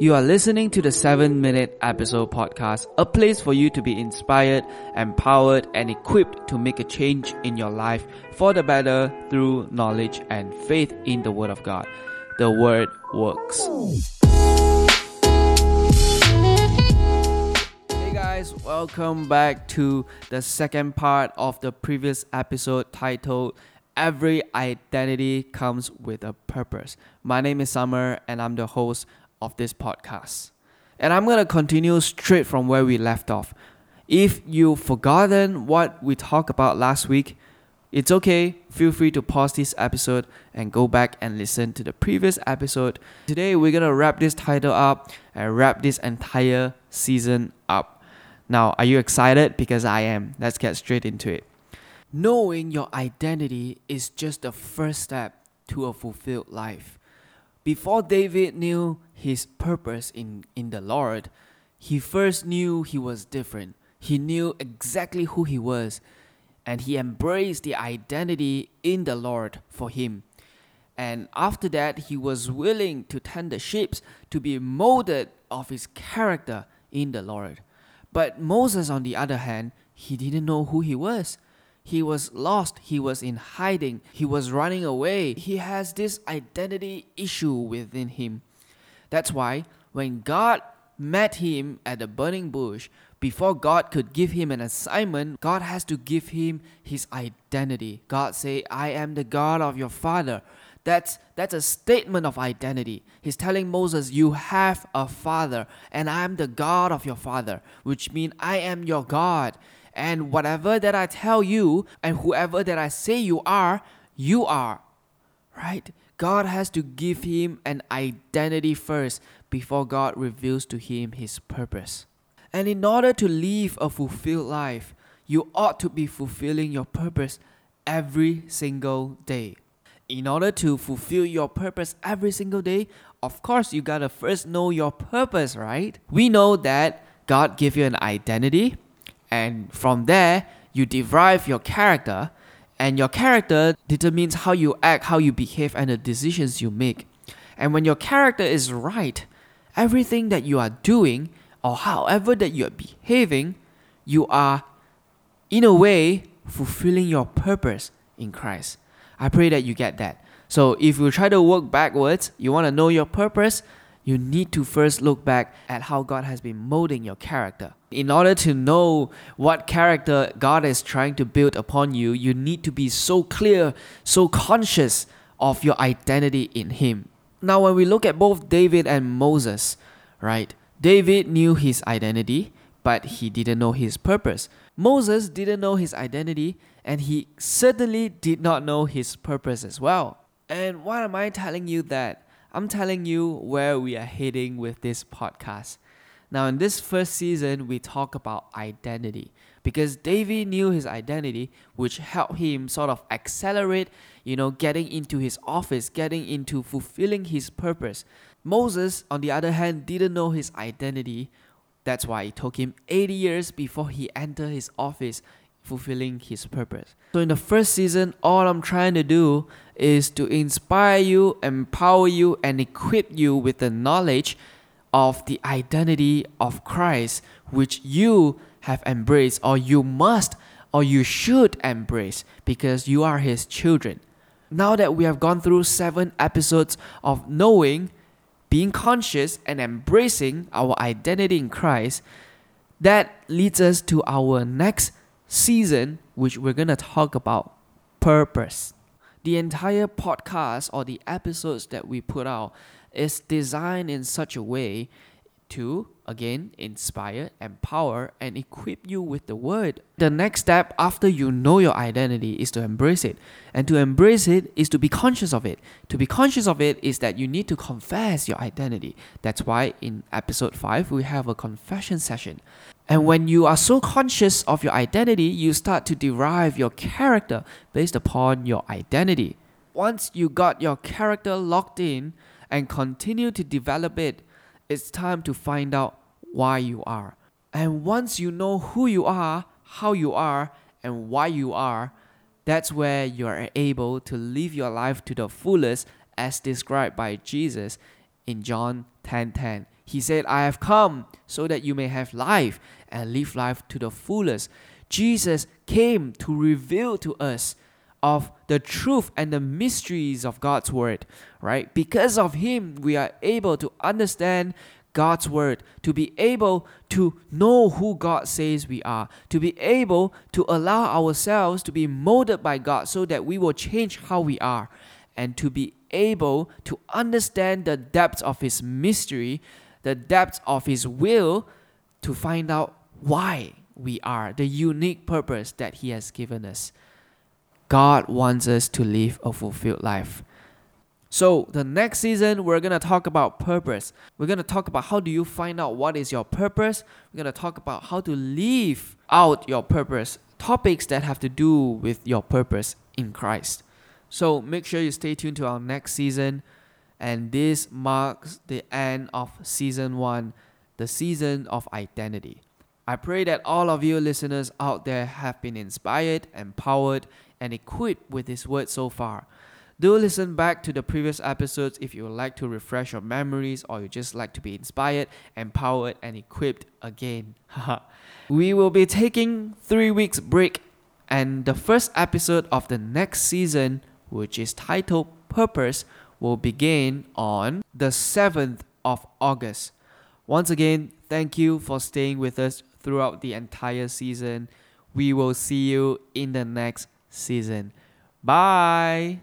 You are listening to the 7 Minute Epistle Podcast, a place for you to be inspired, empowered, and equipped to make a change in your life for the better through knowledge and faith in the Word of God. The Word works. Hey guys, welcome back to the second part of the previous episode titled Every Identity Comes with a Purpose. My name is Summer and I'm the host of this podcast. And I'm going to continue straight from where we left off. If you've forgotten what we talked about last week, it's okay. Feel free to pause this episode and go back and listen to the previous episode. Today, we're going to wrap this title up and wrap this entire season up. Now, are you excited? Because I am. Let's get straight into it. Knowing your identity is just the first step to a fulfilled life. Before David knew his purpose in, in the Lord, he first knew he was different. He knew exactly who he was, and he embraced the identity in the Lord for him. And after that, he was willing to tend the sheep to be molded of his character in the Lord. But Moses, on the other hand, he didn't know who he was. He was lost. He was in hiding. He was running away. He has this identity issue within him. That's why when God met him at the burning bush, before God could give him an assignment, God has to give him his identity. God say, "I am the God of your father." That's that's a statement of identity. He's telling Moses, "You have a father, and I am the God of your father," which means I am your God. And whatever that I tell you, and whoever that I say you are, you are. Right? God has to give him an identity first before God reveals to him his purpose. And in order to live a fulfilled life, you ought to be fulfilling your purpose every single day. In order to fulfill your purpose every single day, of course, you gotta first know your purpose, right? We know that God gave you an identity, and from there, you derive your character, and your character determines how you act, how you behave, and the decisions you make. And when your character is right, everything that you are doing, or however that you are behaving, you are, in a way, fulfilling your purpose in Christ. I pray that you get that. So if you try to work backwards, you want to know your purpose, you need to first look back at how God has been molding your character. In order to know what character God is trying to build upon you, you need to be so clear, so conscious of your identity in Him. Now, when we look at both David and Moses, right? David knew his identity, but he didn't know his purpose. Moses didn't know his identity, and he certainly did not know his purpose as well. And why am I telling you that? I'm telling you where we are heading with this podcast. Now, in this first season, we talk about identity because David knew his identity, which helped him sort of accelerate, you know, getting into his office, getting into fulfilling his purpose. Moses, on the other hand, didn't know his identity. That's why it took him 80 years before he entered his office fulfilling his purpose. So, in the first season, all I'm trying to do is to inspire you, empower you, and equip you with the knowledge of the identity of Christ, which you have embraced, or you must, or you should embrace, because you are His children. Now that we have gone through seven episodes of knowing, being conscious, and embracing our identity in Christ, that leads us to our next season, which we're going to talk about purpose. The entire podcast or the episodes that we put out is designed in such a way to again inspire, empower, and equip you with the word. The next step after you know your identity is to embrace it. And to embrace it is to be conscious of it. To be conscious of it is that you need to confess your identity. That's why in episode 5 we have a confession session. And when you are so conscious of your identity, you start to derive your character based upon your identity. Once you got your character locked in and continue to develop it, it's time to find out why you are. And once you know who you are, how you are, and why you are, that's where you are able to live your life to the fullest as described by Jesus in John 10:10. 10, 10 He said, I have come so that you may have life and live life to the fullest. Jesus came to reveal to us of the truth and the mysteries of God's word, right? Because of him, we are able to understand God's word, to be able to know who God says we are, to be able to allow ourselves to be molded by God so that we will change how we are, and to be able to understand the depths of His mystery, the depths of His will, to find out why we are, the unique purpose that He has given us. God wants us to live a fulfilled life. So, the next season, we're going to talk about purpose. We're going to talk about how do you find out what is your purpose. We're going to talk about how to live out your purpose, topics that have to do with your purpose in Christ. So, make sure you stay tuned to our next season. And this marks the end of season one, the season of identity. I pray that all of you listeners out there have been inspired, empowered, and equipped with this word so far. Do listen back to the previous episodes if you would like to refresh your memories or you just like to be inspired, empowered, and equipped again. we will be taking three weeks break, and the first episode of the next season, which is titled Purpose, will begin on the 7th of August. Once again, thank you for staying with us throughout the entire season. We will see you in the next season. Bye.